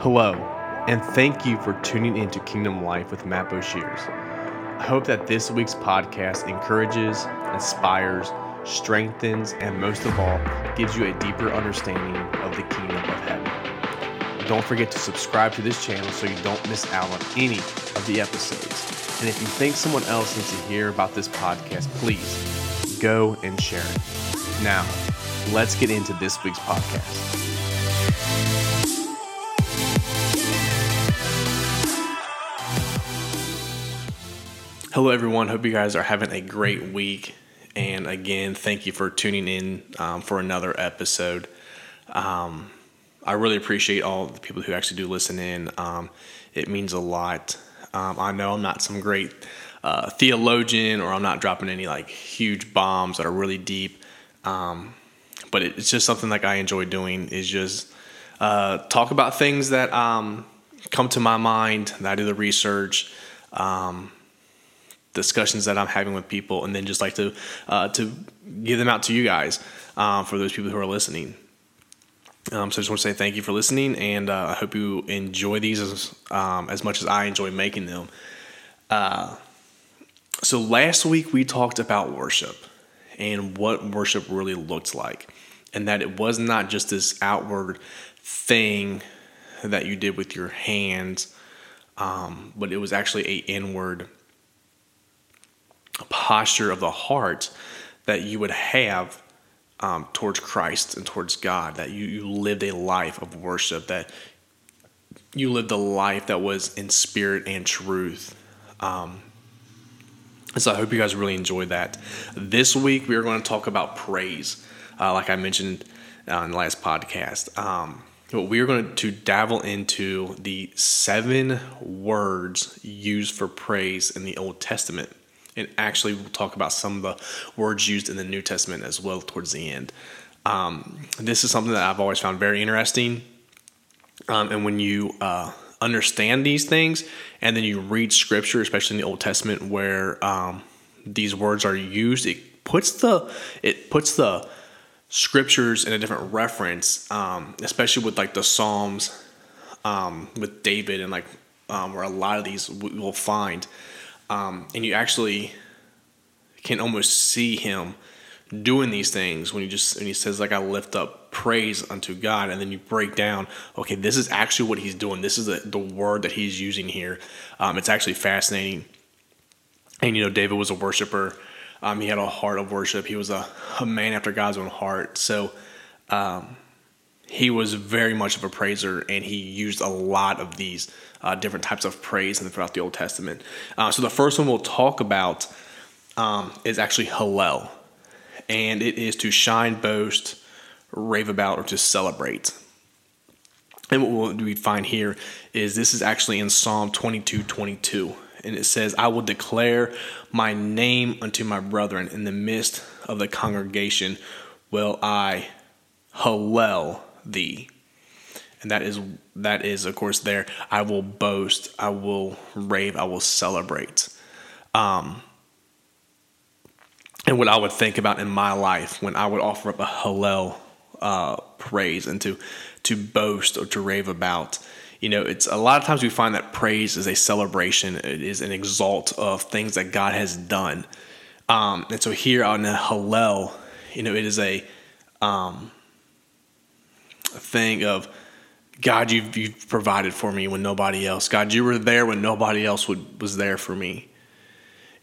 Hello, and thank you for tuning in to Kingdom Life with Matt Boshears. I hope that this week's podcast encourages, inspires, strengthens, and most of all, gives you a deeper understanding of the kingdom of heaven. Don't forget to subscribe to this channel so you don't miss out on any of the episodes. And if you think someone else needs to hear about this podcast, please go and share it. Now, let's get into this week's podcast. Hello, everyone. Hope you guys are having a great week. And again, thank you for tuning in um, for another episode. Um, I really appreciate all the people who actually do listen in. Um, it means a lot. Um, I know I'm not some great uh, theologian or I'm not dropping any like huge bombs that are really deep. Um, but it's just something like I enjoy doing is just uh, talk about things that um, come to my mind, that I do the research. Um, discussions that I'm having with people, and then just like to uh, to give them out to you guys um, for those people who are listening. Um, so I just want to say thank you for listening, and uh, I hope you enjoy these as um, as much as I enjoy making them. Uh, so last week we talked about worship and what worship really looked like, and that it was not just this outward thing that you did with your hands, um, but it was actually a inward posture of the heart that you would have um, towards Christ and towards God, that you, you lived a life of worship, that you lived a life that was in spirit and truth. Um, so I hope you guys really enjoyed that. This week we are going to talk about praise, uh, like I mentioned uh, in the last podcast. Um, but we are going to dabble into the seven words used for praise in the Old Testament and actually we'll talk about some of the words used in the New Testament as well towards the end. Um, this is something that I've always found very interesting. Um, and when you uh, understand these things and then you read scripture, especially in the Old Testament where um, these words are used, it puts the it puts the scriptures in a different reference, um, especially with like the Psalms um, with David and like um, where a lot of these we will find um, and you actually can almost see him doing these things when he just when he says like I lift up praise unto God and then you break down okay this is actually what he's doing. This is the, the word that he's using here. Um, it's actually fascinating. And you know David was a worshiper. Um, he had a heart of worship. He was a, a man after God's own heart. So um, he was very much of a praiser and he used a lot of these uh, different types of praise throughout the Old Testament. Uh, so the first one we'll talk about um, is actually Hallel, and it is to shine, boast, rave about, or to celebrate. And what we find here is this is actually in Psalm 22 22. And it says, I will declare my name unto my brethren in the midst of the congregation will I Hallel thee. And that is that is of course there. I will boast, I will rave, I will celebrate. Um, and what I would think about in my life when I would offer up a Hallel uh, praise and to to boast or to rave about. You know, it's a lot of times we find that praise is a celebration. It is an exalt of things that God has done. Um, and so here on the Hallel, you know, it is a um, thing of God, you've, you've provided for me when nobody else. God, you were there when nobody else would, was there for me.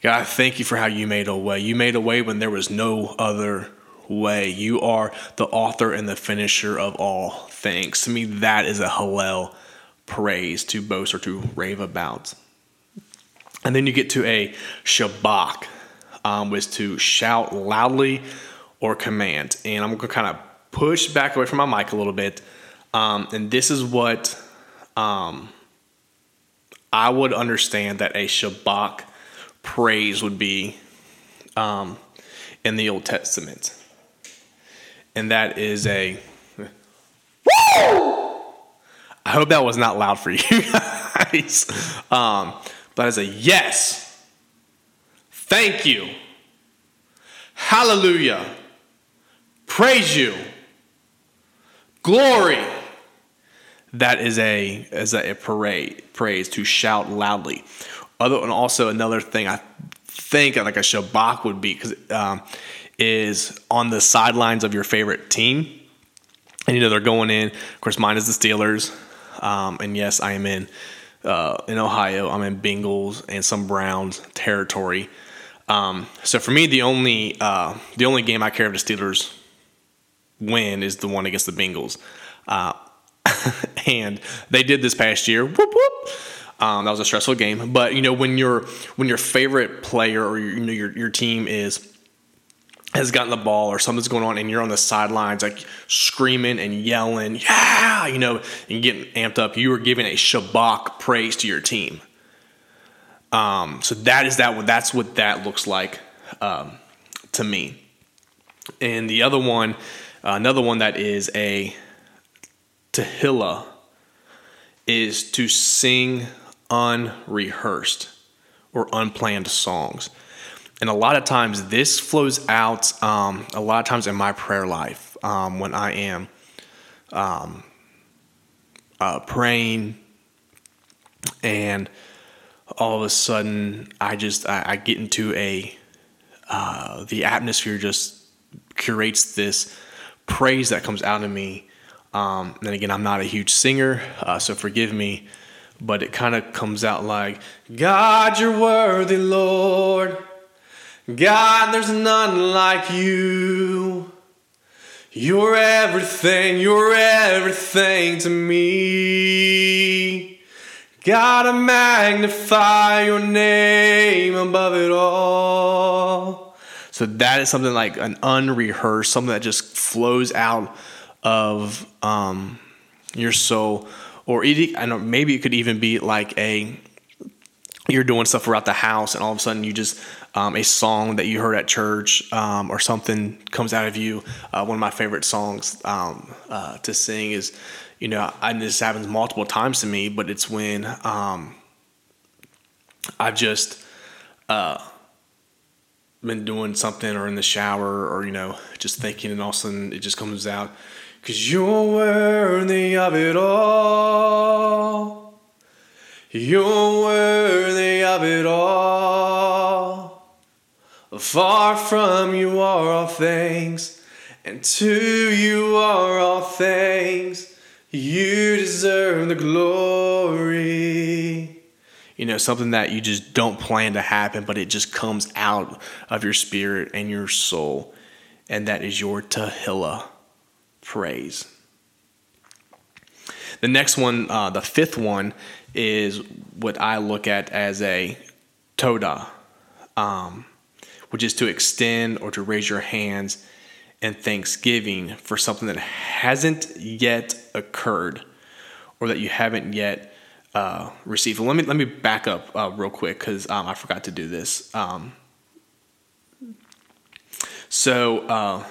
God, I thank you for how you made a way. You made a way when there was no other way. You are the author and the finisher of all things. To me, that is a Hallel praise to boast or to rave about. And then you get to a Shabach, um, is to shout loudly or command. And I'm going to kind of push back away from my mic a little bit. Um, and this is what um, I would understand that a Shabach praise would be um, in the Old Testament. And that is a. I hope that was not loud for you guys. Um, but as a yes, thank you, hallelujah, praise you glory. that is a as a, parade praise to shout loudly. Other and also another thing I think like a shabach would be because um, is on the sidelines of your favorite team, and you know they're going in. Of course, mine is the Steelers, um, and yes, I am in uh, in Ohio. I'm in Bengals and some Browns territory. Um, so for me, the only uh, the only game I care if the Steelers win is the one against the Bengals, uh, and they did this past year. Whoop whoop. Um, that was a stressful game, but you know when your when your favorite player or your, you know your your team is has gotten the ball or something's going on and you're on the sidelines like screaming and yelling, yeah, you know, and getting amped up, you are giving a shabach praise to your team. Um, so that is that. That's what that looks like um, to me. And the other one, uh, another one that is a Tehillah, is to sing unrehearsed or unplanned songs. And a lot of times this flows out um, a lot of times in my prayer life um, when I am um, uh, praying and all of a sudden I just I, I get into a uh, the atmosphere just curates this praise that comes out of me. Um, and again, I'm not a huge singer, uh, so forgive me, but it kind of comes out like, God, you're worthy, Lord. God, there's none like you. You're everything, you're everything to me. Gotta magnify your name above it all. So that is something like an unrehearsed, something that just flows out of um, your soul. Or I know maybe it could even be like a you're doing stuff around the house and all of a sudden you just um, a song that you heard at church um, or something comes out of you uh, one of my favorite songs um, uh, to sing is you know and this happens multiple times to me but it's when um, i've just uh, been doing something or in the shower or you know just thinking and all of a sudden it just comes out because you're worthy of it all you're worthy of it all. Far from you are all things, and to you are all things. You deserve the glory. You know, something that you just don't plan to happen, but it just comes out of your spirit and your soul. And that is your Tehillah praise. The next one, uh, the fifth one, is what I look at as a Todah, um, which is to extend or to raise your hands in thanksgiving for something that hasn't yet occurred or that you haven't yet uh, received. Let me let me back up uh, real quick because um, I forgot to do this. Um, so uh,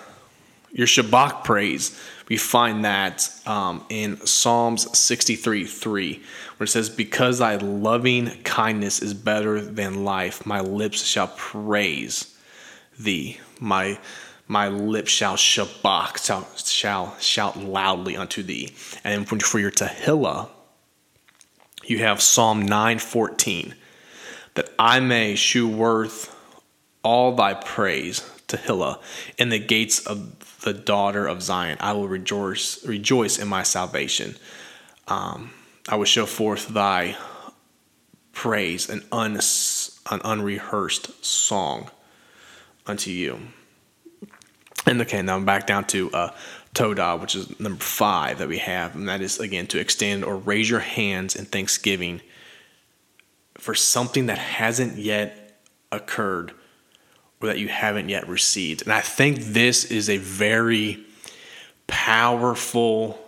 your Shabach praise we find that um, in Psalms 63 3, where it says, Because thy loving kindness is better than life, my lips shall praise thee. My my lips shall shabach, shall, shall shout loudly unto thee. And for your Tehillah, you have Psalm 914, that I may shew worth all thy praise, Tehillah, in the gates of the daughter of Zion. I will rejoice, rejoice in my salvation. Um, I will show forth thy praise, an, un, an unrehearsed song unto you. And okay, now I'm back down to uh, Todah, which is number five that we have, and that is again to extend or raise your hands in thanksgiving for something that hasn't yet occurred or that you haven't yet received. And I think this is a very powerful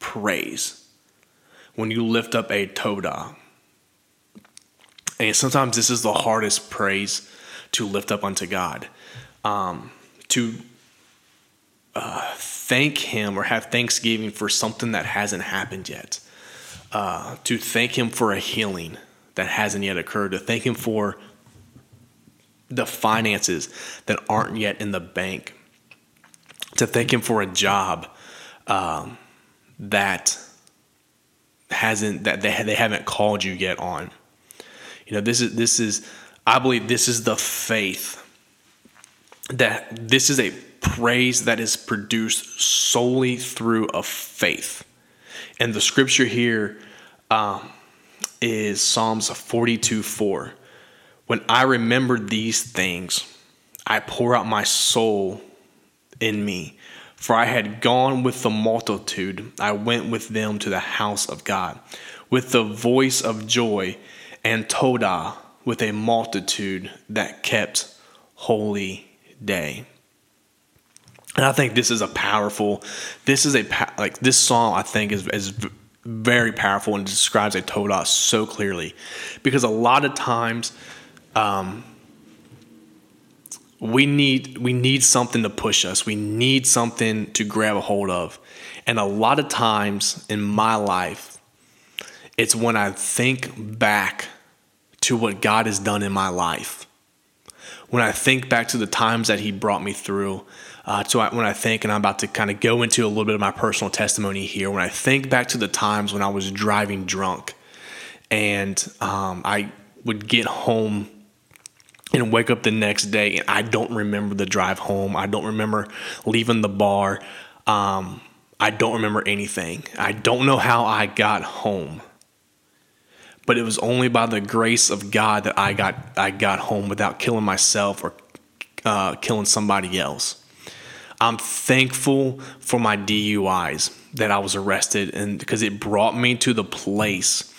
praise when you lift up a Todah. And sometimes this is the hardest praise to lift up unto God. Um, to uh, thank Him or have thanksgiving for something that hasn't happened yet. Uh, to thank Him for a healing that hasn't yet occurred. To thank Him for the finances that aren't yet in the bank, to thank Him for a job um, that hasn't that they they haven't called you yet on. You know, this is this is I believe this is the faith that this is a praise that is produced solely through a faith. And the scripture here um, is Psalms 42 4. When I remember these things, I pour out my soul in me. For I had gone with the multitude, I went with them to the house of God, with the voice of joy and Todah, with a multitude that kept holy day. And I think this is a powerful, this is a, like, this song I think is, is very powerful and describes a Todah so clearly. Because a lot of times, um, we need we need something to push us. We need something to grab a hold of. And a lot of times in my life, it's when I think back to what God has done in my life. When I think back to the times that He brought me through, uh, so I, when I think, and I'm about to kind of go into a little bit of my personal testimony here, when I think back to the times when I was driving drunk and um, I would get home and wake up the next day and I don't remember the drive home. I don't remember leaving the bar. Um, I don't remember anything. I don't know how I got home. But it was only by the grace of God that I got I got home without killing myself or uh, killing somebody else. I'm thankful for my DUIs that I was arrested and because it brought me to the place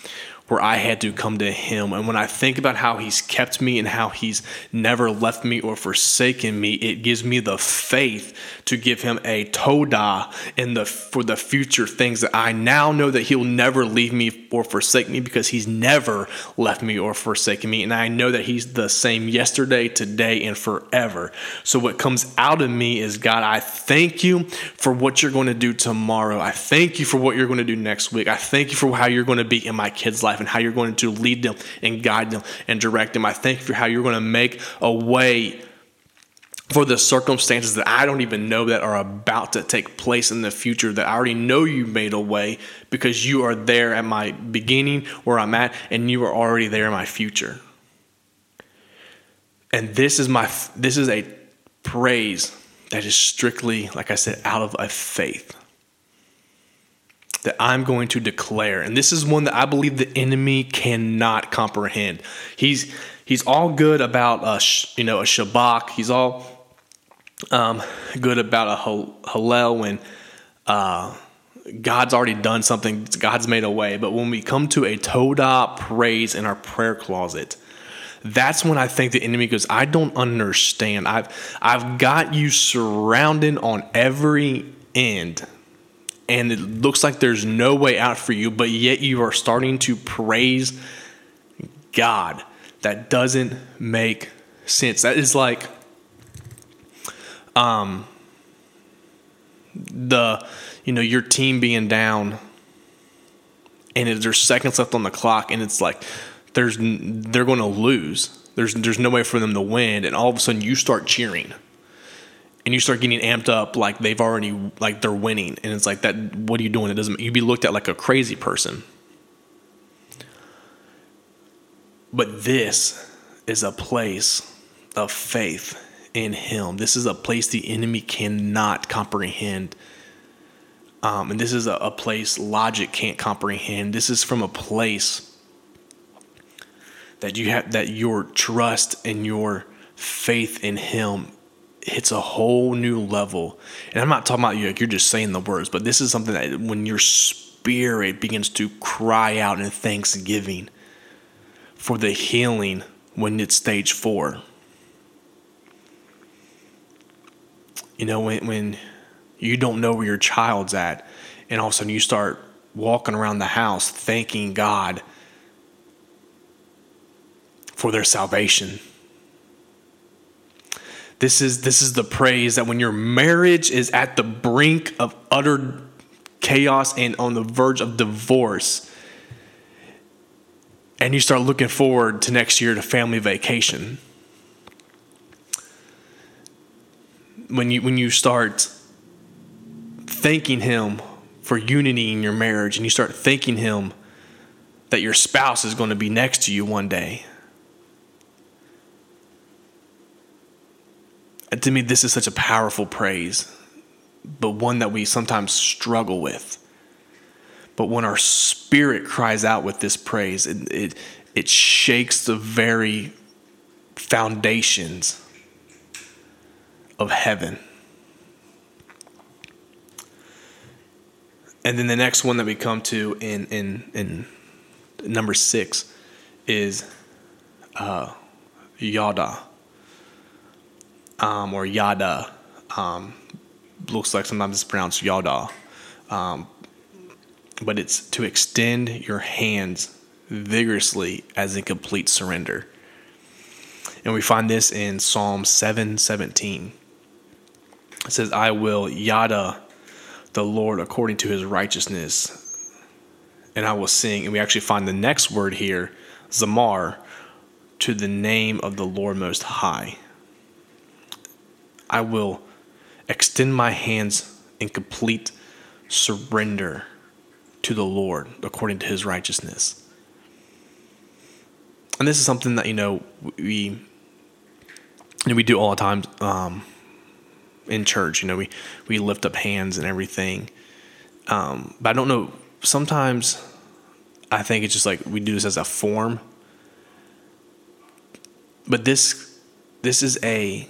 where I had to come to Him. And when I think about how He's kept me and how He's never left me or forsaken me, it gives me the faith to give Him a todah in the for the future things that I now know that He'll never leave me or forsake me because He's never left me or forsaken me, and I know that He's the same yesterday, today, and forever. So what comes out of me is God, I thank you for what you're going to do tomorrow. I thank you for what you're going to do next week. I thank you for how you're going to be in my kids' life life and how you're going to lead them and guide them and direct them. I thank you for how you're going to make a way for the circumstances that I don't even know that are about to take place in the future that I already know you made a way because you are there at my beginning where I'm at and you are already there in my future. And this is my this is a praise that is strictly like I said out of a faith that I'm going to declare. And this is one that I believe the enemy cannot comprehend. He's he's all good about a you know a Shabach. He's all um, good about a Hallel when uh, God's already done something. God's made a way. But when we come to a Todah praise in our prayer closet, that's when I think the enemy goes, I don't understand. I've I've got you surrounded on every end and it looks like there's no way out for you, but yet you are starting to praise God. That doesn't make sense. That is like um the you know your team being down and there's seconds left on the clock and it's like there's they're going to lose. There's there's no way for them to win and all of a sudden you start cheering and you start getting amped up like they've already like they're winning. And it's like that what are you doing? It doesn't you'd be looked at like a crazy person. But this is a place of faith in him. This is a place the enemy cannot comprehend. Um, and this is a, a place logic can't comprehend. This is from a place that you have that your trust and your faith in him hits a whole new level. And I'm not talking about you like you're just saying the words, but this is something that when your spirit begins to cry out in thanksgiving for the healing when it's stage four. You know, when, when you don't know where your child's at, and all of a sudden you start walking around the house thanking God for their salvation this is this is the praise that when your marriage is at the brink of utter chaos and on the verge of divorce, and you start looking forward to next year to family vacation. When you when you start thanking him for unity in your marriage and you start thanking Him that your spouse is going to be next to you one day. To me, this is such a powerful praise, but one that we sometimes struggle with. But when our spirit cries out with this praise, it, it, it shakes the very foundations of heaven. And then the next one that we come to in in in number six is uh, yada um, or yada. Um, looks like sometimes it's pronounced yada, um, but it's to extend your hands vigorously as in complete surrender. And we find this in Psalm 717. It says, I will yada the Lord according to his righteousness, and I will sing. And we actually find the next word here, zamar, to the name of the Lord Most High. I will extend my hands in complete surrender to the Lord according to his righteousness. And this is something that, you know, we we do all the time um, in church. You know, we we lift up hands and everything. Um, but I don't know. Sometimes I think it's just like we do this as a form. But this this is a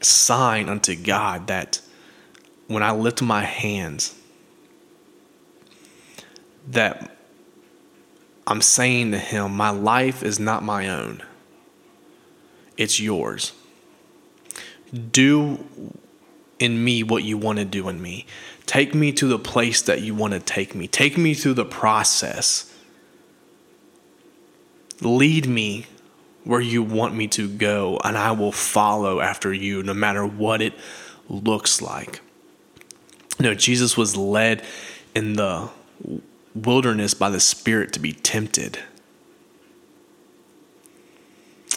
sign unto God that when I lift my hands, that I'm saying to Him, my life is not my own. It's yours do in me what you want to do in me. Take me to the place that you want to take me. Take me through the process. Lead me where you want me to go, and I will follow after you no matter what it looks like. Know, Jesus was led in the wilderness by the Spirit to be tempted.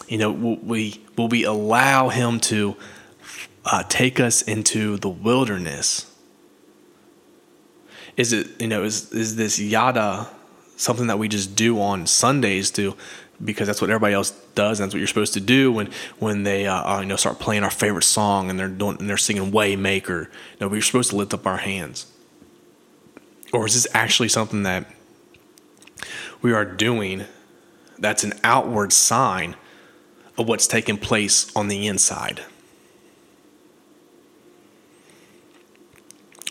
You know, we will we allow him to uh, take us into the wilderness? Is it you know is is this yada something that we just do on Sundays to because that's what everybody else does and that's what you're supposed to do when when they uh, uh you know start playing our favorite song and they're doing and they're singing Waymaker. Know, we're supposed to lift up our hands. Or is this actually something that we are doing that's an outward sign of what's taking place on the inside?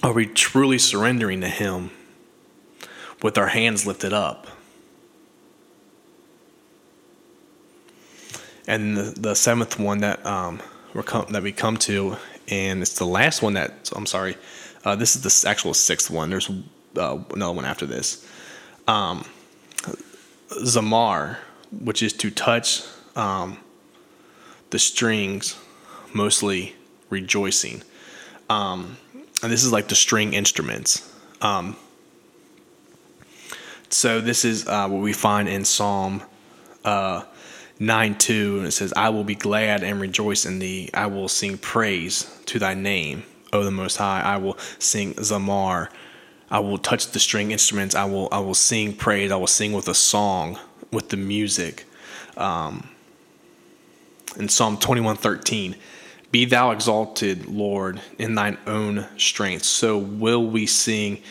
Are we truly surrendering to Him with our hands lifted up? And the, the seventh one that um, we're com- that we come to, and it's the last one that I'm sorry, uh, this is the actual sixth one. There's uh, another one after this. Um, Zamar, which is to touch um, the strings, mostly rejoicing. Um, and this is like the string instruments. Um, so this is uh, what we find in Psalm uh, 9 2, and it says, I will be glad and rejoice in thee. I will sing praise to thy name, O the Most High. I will sing Zamar. I will touch the string instruments. I will I will sing praise. I will sing with a song, with the music. Um, in Psalm 21 13, be thou exalted, Lord, in thine own strength. So will we sing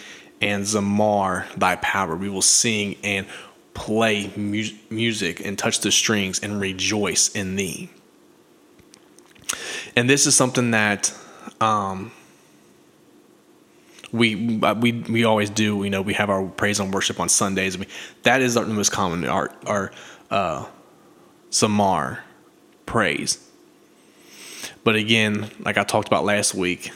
and zamar thy power. We will sing and play mu- music and touch the strings and rejoice in thee. And this is something that um, we we we always do. You know, we have our praise and worship on Sundays. We, that is our most common our our uh, zamar praise. But again, like I talked about last week,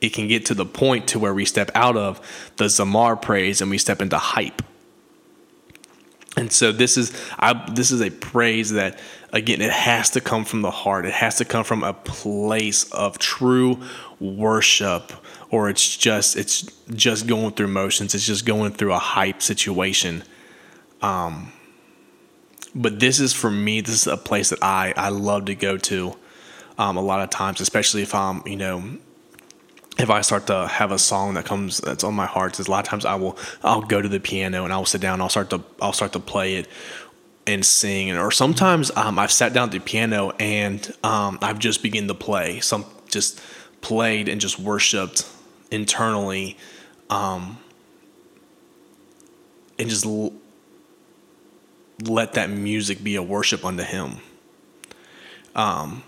it can get to the point to where we step out of the Zamar praise and we step into hype. And so this is I this is a praise that again it has to come from the heart. It has to come from a place of true worship or it's just it's just going through motions. It's just going through a hype situation. Um but this is for me this is a place that I I love to go to um, a lot of times, especially if I'm, you know, if I start to have a song that comes that's on my heart, is a lot of times I will I'll go to the piano and I'll sit down. I'll start to I'll start to play it and sing. Or sometimes um, I've sat down at the piano and um, I've just begun to play. Some just played and just worshipped internally, um, and just l- let that music be a worship unto Him. Um,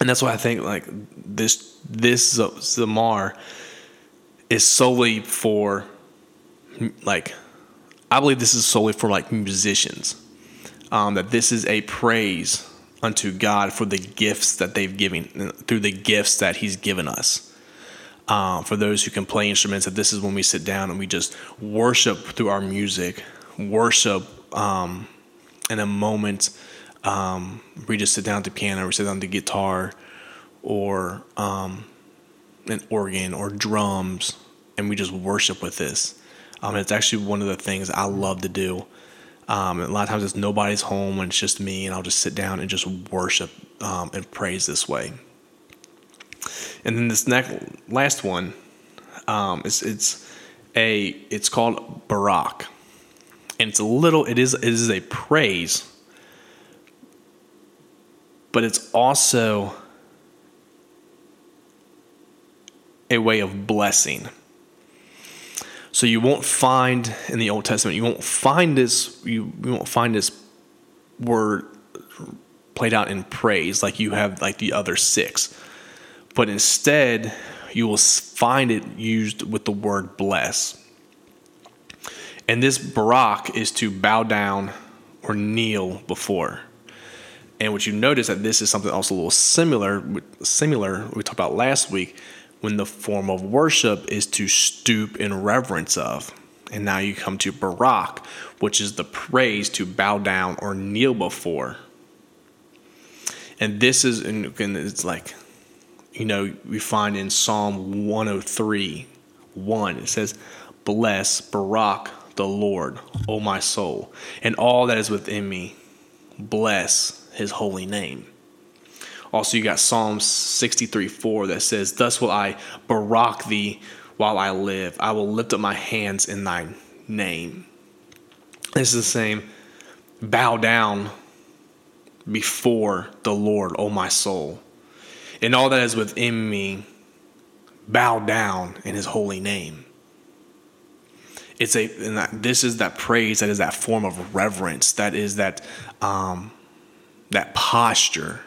and that's why I think like this this Zamar is solely for like I believe this is solely for like musicians. Um, that this is a praise unto God for the gifts that they've given through the gifts that He's given us. Uh, for those who can play instruments, that this is when we sit down and we just worship through our music, worship um, in a moment um, we just sit down at the piano, or sit down at the guitar, or um, an organ or drums, and we just worship with this. Um, it's actually one of the things I love to do. Um, a lot of times it's nobody's home and it's just me, and I'll just sit down and just worship um, and praise this way. And then this next last one, um, it's it's a it's called Barak, and it's a little it is it is a praise but it's also a way of blessing. So you won't find in the Old Testament, you won't find this, you, you won't find this word played out in praise like you have like the other six. But instead, you will find it used with the word bless. And this barak is to bow down or kneel before. And what you notice that this is something also a little similar, similar we talked about last week, when the form of worship is to stoop in reverence of. And now you come to Barak, which is the praise to bow down or kneel before. And this is, and it's like, you know, we find in Psalm 103 1, it says, Bless Barak the Lord, O my soul, and all that is within me. Bless his holy name. Also, you got Psalms 63 4 that says, Thus will I barak thee while I live. I will lift up my hands in thy name. This is the same. Bow down before the Lord, O my soul. And all that is within me, bow down in his holy name. It's a, that, this is that praise, that is that form of reverence, that is that um, that posture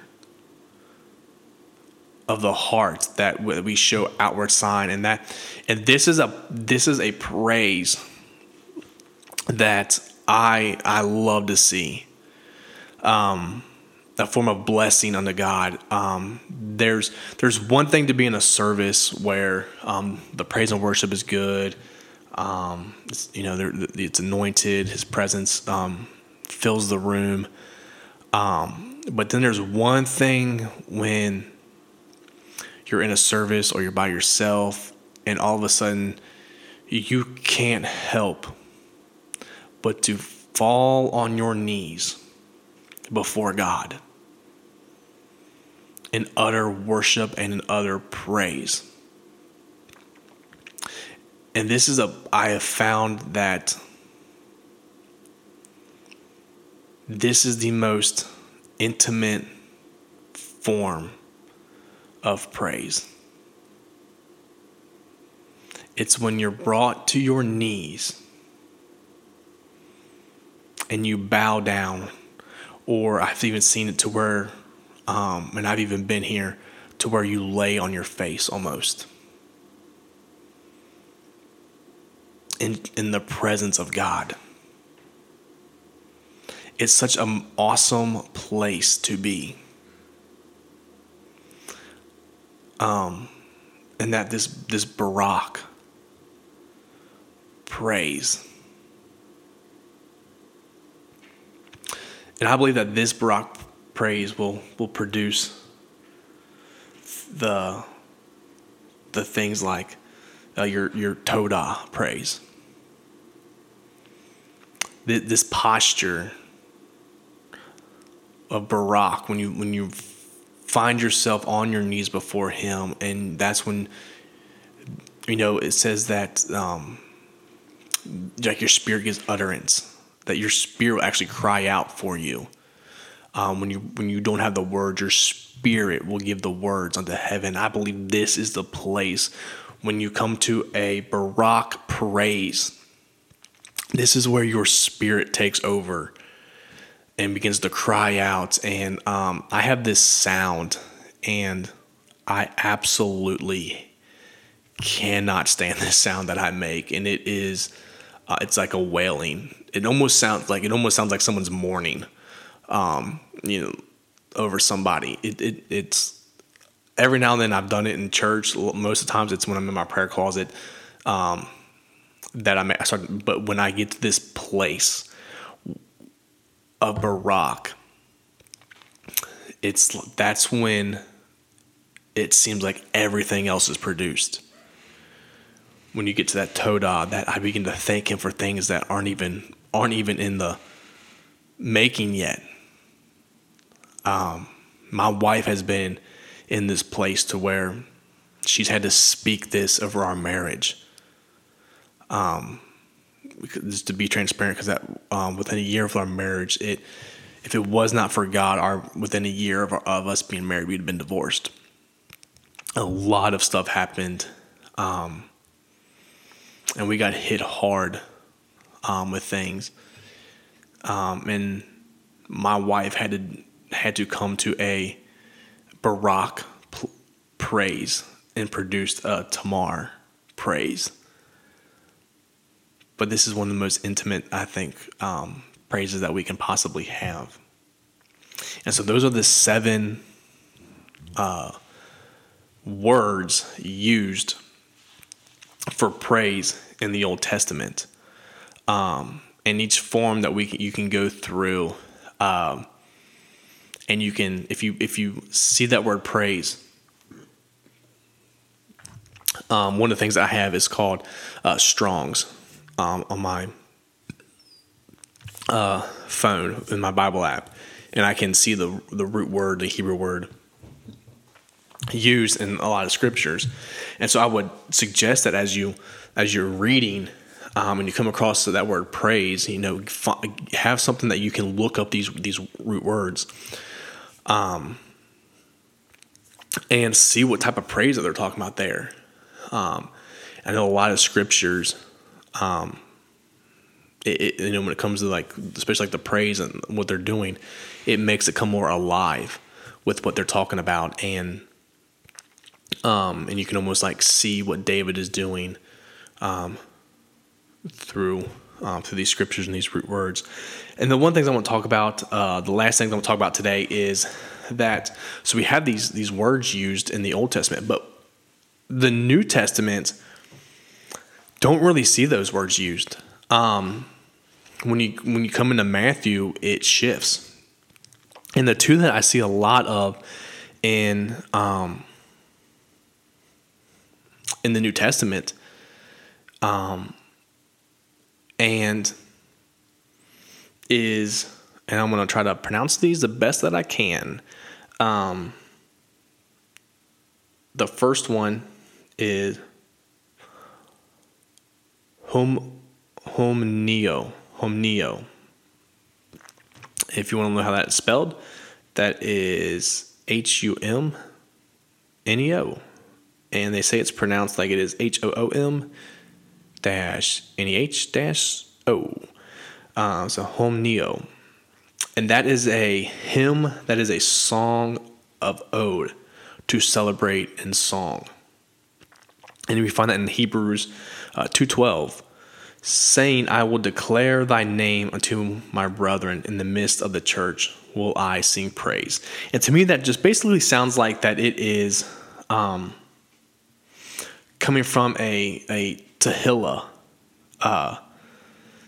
of the heart that we show outward sign and that and this is a this is a praise that I I love to see um a form of blessing unto God. Um, there's there's one thing to be in a service where um, the praise and worship is good. Um, you know, it's anointed. His presence um, fills the room. Um, but then there's one thing when you're in a service or you're by yourself, and all of a sudden you can't help but to fall on your knees before God in utter worship and in utter praise. And this is a, I have found that this is the most intimate form of praise. It's when you're brought to your knees and you bow down, or I've even seen it to where, um, and I've even been here to where you lay on your face almost. In, in the presence of God it's such an awesome place to be. Um, and that this this Barak praise. And I believe that this Barak praise will will produce the the things like uh, your your Todah praise. This posture of Barak when you when you find yourself on your knees before Him, and that's when you know it says that um, like your spirit gives utterance, that your spirit will actually cry out for you. Um, when you when you don't have the words, your spirit will give the words unto heaven. I believe this is the place when you come to a Barak praise. This is where your spirit takes over and begins to cry out. And um, I have this sound, and I absolutely cannot stand this sound that I make, and it is uh, it's like a wailing. It almost sounds like it almost sounds like someone's mourning, um, you know, over somebody. It, it it's every now and then I've done it in church. Most of the times it's when I'm in my prayer closet um, that I'm, I start. But when I get to this place of Barak, it's that's when it seems like everything else is produced. When you get to that Todah, that I begin to thank him for things that aren't even aren't even in the making yet. Um, my wife has been in this place to where she's had to speak this over our marriage. Um, just to be transparent, because that um, within a year of our marriage, it if it was not for God, our within a year of, our, of us being married, we'd have been divorced. A lot of stuff happened, um, and we got hit hard um, with things. Um, and my wife had to had to come to a Barak praise and produced a Tamar praise. But this is one of the most intimate, I think, um, praises that we can possibly have. And so those are the seven uh, words used for praise in the Old Testament. Um, and each form that we can, you can go through um, and you can if you if you see that word praise um, one of the things i have is called uh, strongs um, on my uh, phone in my bible app and i can see the the root word the hebrew word used in a lot of scriptures and so i would suggest that as you as you're reading um, and you come across that word praise, you know, have something that you can look up these these root words um, and see what type of praise that they're talking about there. Um, I know a lot of scriptures, um, it, it, you know, when it comes to like, especially like the praise and what they're doing, it makes it come more alive with what they're talking about, and um, and you can almost like see what David is doing, um, through um, through these scriptures and these root words. And the one thing I want to talk about, uh, the last thing I want to talk about today is that so we have these these words used in the Old Testament, but the New Testament don't really see those words used. Um, when you when you come into Matthew, it shifts, and the two that I see a lot of in um, in the New Testament, um, and is, and I'm going to try to pronounce these the best that I can. Um, the first one is home neo home neo. If you want to know how that's spelled, that is H U M N E O, and they say it's pronounced like it is H O O M dash N E H dash O. Uh, so neo, and that is a hymn. That is a song of ode to celebrate in song. And we find that in Hebrews uh, 2:12, saying, "I will declare thy name unto my brethren in the midst of the church will I sing praise." And to me, that just basically sounds like that it is um, coming from a a Tehillah uh,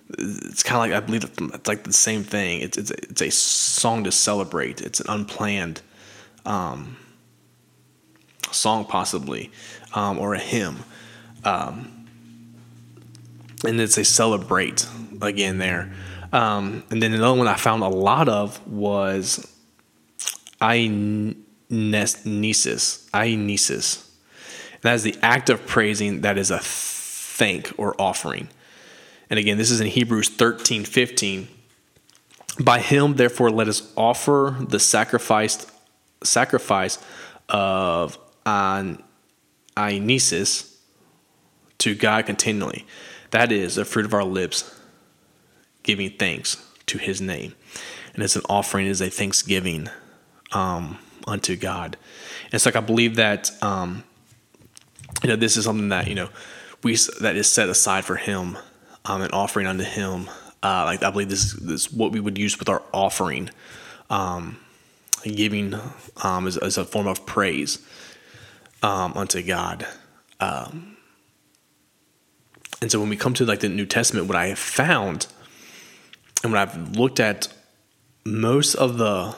it's kind of like I believe it's like the same thing. It's it's it's a song to celebrate. It's an unplanned um, song, possibly, um, or a hymn, um, and it's a celebrate again there. Um, and then another one I found a lot of was ainesis. ainesis. And that is the act of praising that is a thank or offering. And again, this is in Hebrews 13 15. By him, therefore, let us offer the sacrifice, sacrifice of an ainesis to God continually. That is the fruit of our lips, giving thanks to his name. And it's an offering, is a thanksgiving um, unto God. And it's like I believe that um, you know this is something that you know we that is set aside for Him, um, an offering unto Him. Uh, like I believe this, this is what we would use with our offering, um, giving um, as, as, a form of praise um, unto God. Um, and so when we come to like the New Testament, what I have found and when I've looked at most of the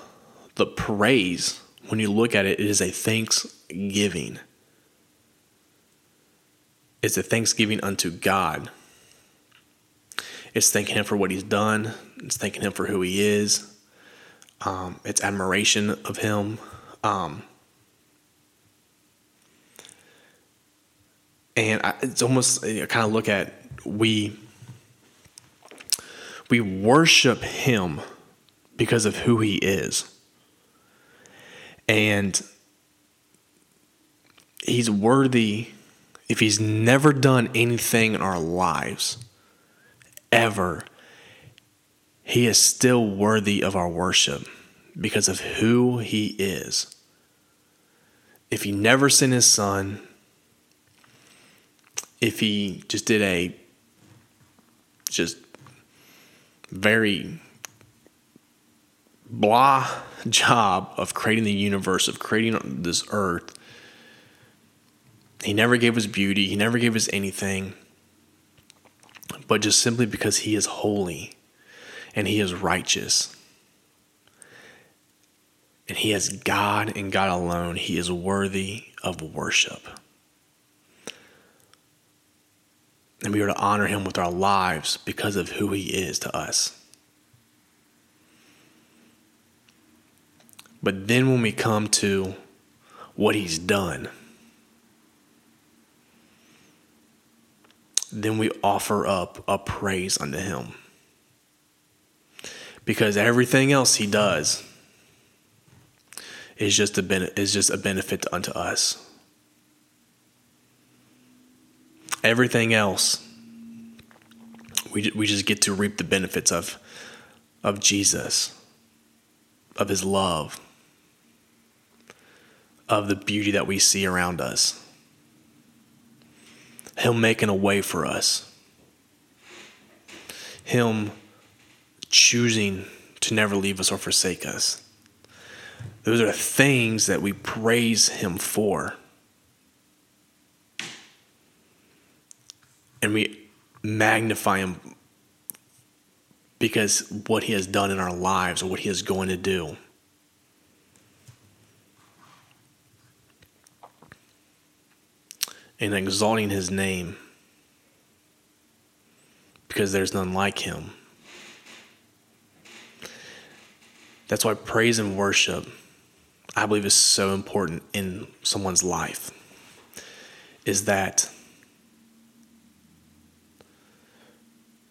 the praise, when you look at it, it is a thanksgiving. It's a thanksgiving unto God. It's thanking Him for what He's done. It's thanking Him for who He is. Um, it's admiration of Him. Um, and I, it's almost uh, I kind of look at we we worship Him because of who He is. And He's worthy if He's never done anything in our lives, ever. He is still worthy of our worship because of who He is. If He never sent His Son, if He just did a just very blah job of creating the universe, of creating this earth. He never gave us beauty, he never gave us anything, but just simply because he is holy and he is righteous. And he is God and God alone. He is worthy of worship. And we are to honor him with our lives because of who he is to us. But then when we come to what he's done, then we offer up a praise unto him. Because everything else he does is just a ben- is just a benefit unto us. Everything else, we, we just get to reap the benefits of, of Jesus, of his love, of the beauty that we see around us. Him making a way for us. Him choosing to never leave us or forsake us. Those are things that we praise Him for. And we magnify him because what he has done in our lives or what he is going to do. And exalting his name because there's none like him. That's why praise and worship, I believe, is so important in someone's life. Is that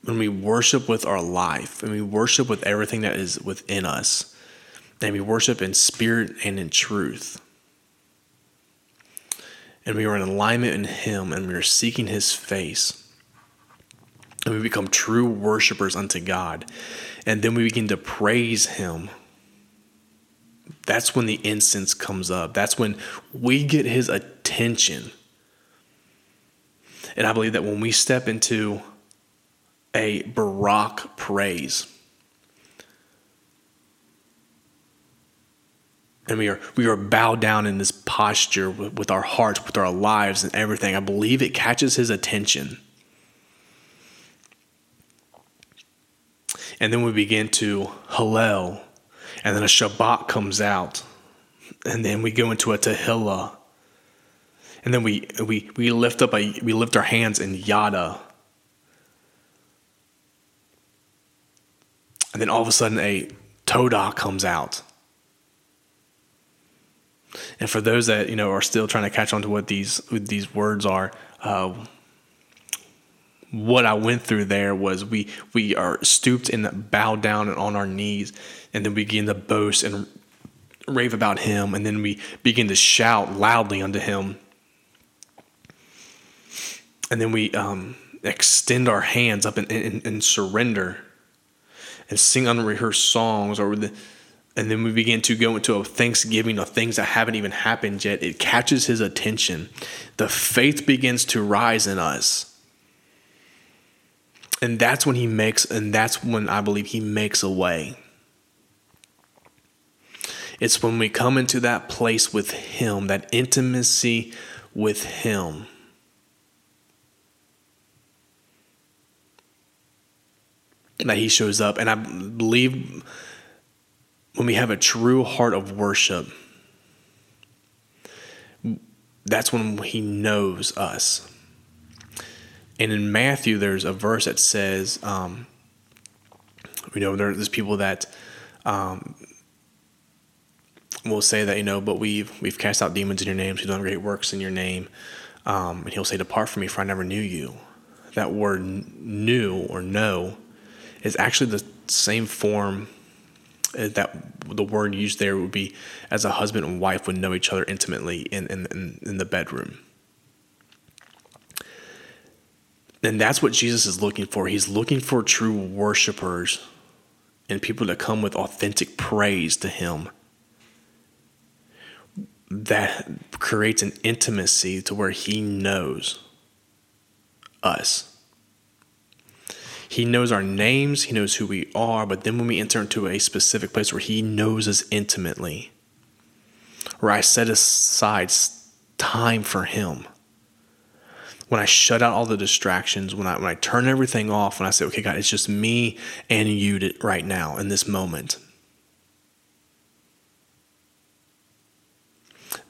when we worship with our life, and we worship with everything that is within us, and we worship in spirit and in truth, and we are in alignment in Him, and we are seeking His face, and we become true worshipers unto God, and then we begin to praise Him. That's when the incense comes up. That's when we get His attention. And I believe that when we step into a Barak praise. And we are we are bowed down in this posture with, with our hearts, with our lives, and everything. I believe it catches his attention. And then we begin to Hallel, and then a Shabach comes out, and then we go into a Tehillah, and then we we we lift up a we lift our hands in Yada, And then all of a sudden, a Todah comes out. And for those that you know are still trying to catch on to what these what these words are, uh, what I went through there was we we are stooped and bowed down and on our knees, and then we begin to boast and rave about Him, and then we begin to shout loudly unto Him, and then we um, extend our hands up and, and, and surrender, and sing unrehearsed songs, or the, and then we begin to go into a thanksgiving of things that haven't even happened yet. It catches His attention. The faith begins to rise in us and that's when he makes, and that's when I believe he makes a way. It's when we come into that place with him, that intimacy with him. That he shows up. And I believe when we have a true heart of worship, that's when he knows us. And in Matthew, there's a verse that says, um, you know, there's people that um, will say that, you know, but we've we've cast out demons in your name, we've done great works in your name. Um, and he'll say, Depart from me, for I never knew you. That word knew or know is actually the same form uh, that the word used there would be as a husband and wife would know each other intimately in, in, in the bedroom. And that's what Jesus is looking for. He's looking for true worshipers and people that come with authentic praise to Him. That creates an intimacy to where He knows us. He knows our names, He knows who we are, but then when we enter into a specific place where He knows us intimately, where I set aside time for Him when I shut out all the distractions, when I when I turn everything off, when I say, okay, God, it's just me and you right now in this moment.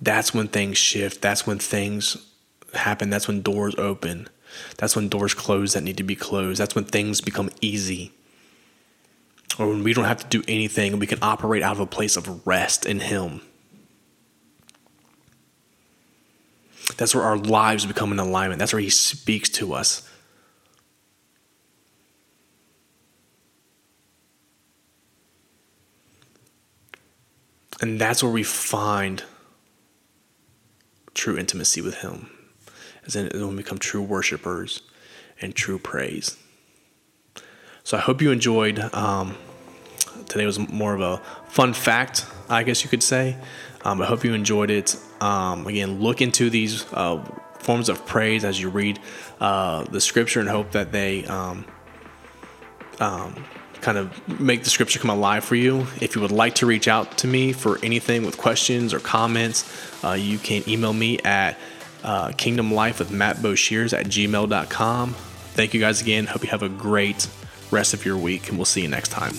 That's when things shift. That's when things happen. That's when doors open. That's when doors close that need to be closed. That's when things become easy. Or when we don't have to do anything and we can operate out of a place of rest in Him. That's where our lives become in alignment. That's where He speaks to us. And that's where we find true intimacy with Him, as in when we become true worshipers and true praise. So I hope you enjoyed. Um, today was more of a fun fact, I guess you could say. Um, I hope you enjoyed it. Um, again, look into these uh, forms of praise as you read uh, the scripture and hope that they um, um, kind of make the scripture come alive for you. If you would like to reach out to me for anything with questions or comments, uh, you can email me at uh, kingdomlife with Matt Boshears at gmail.com. Thank you guys again. Hope you have a great rest of your week, and we'll see you next time.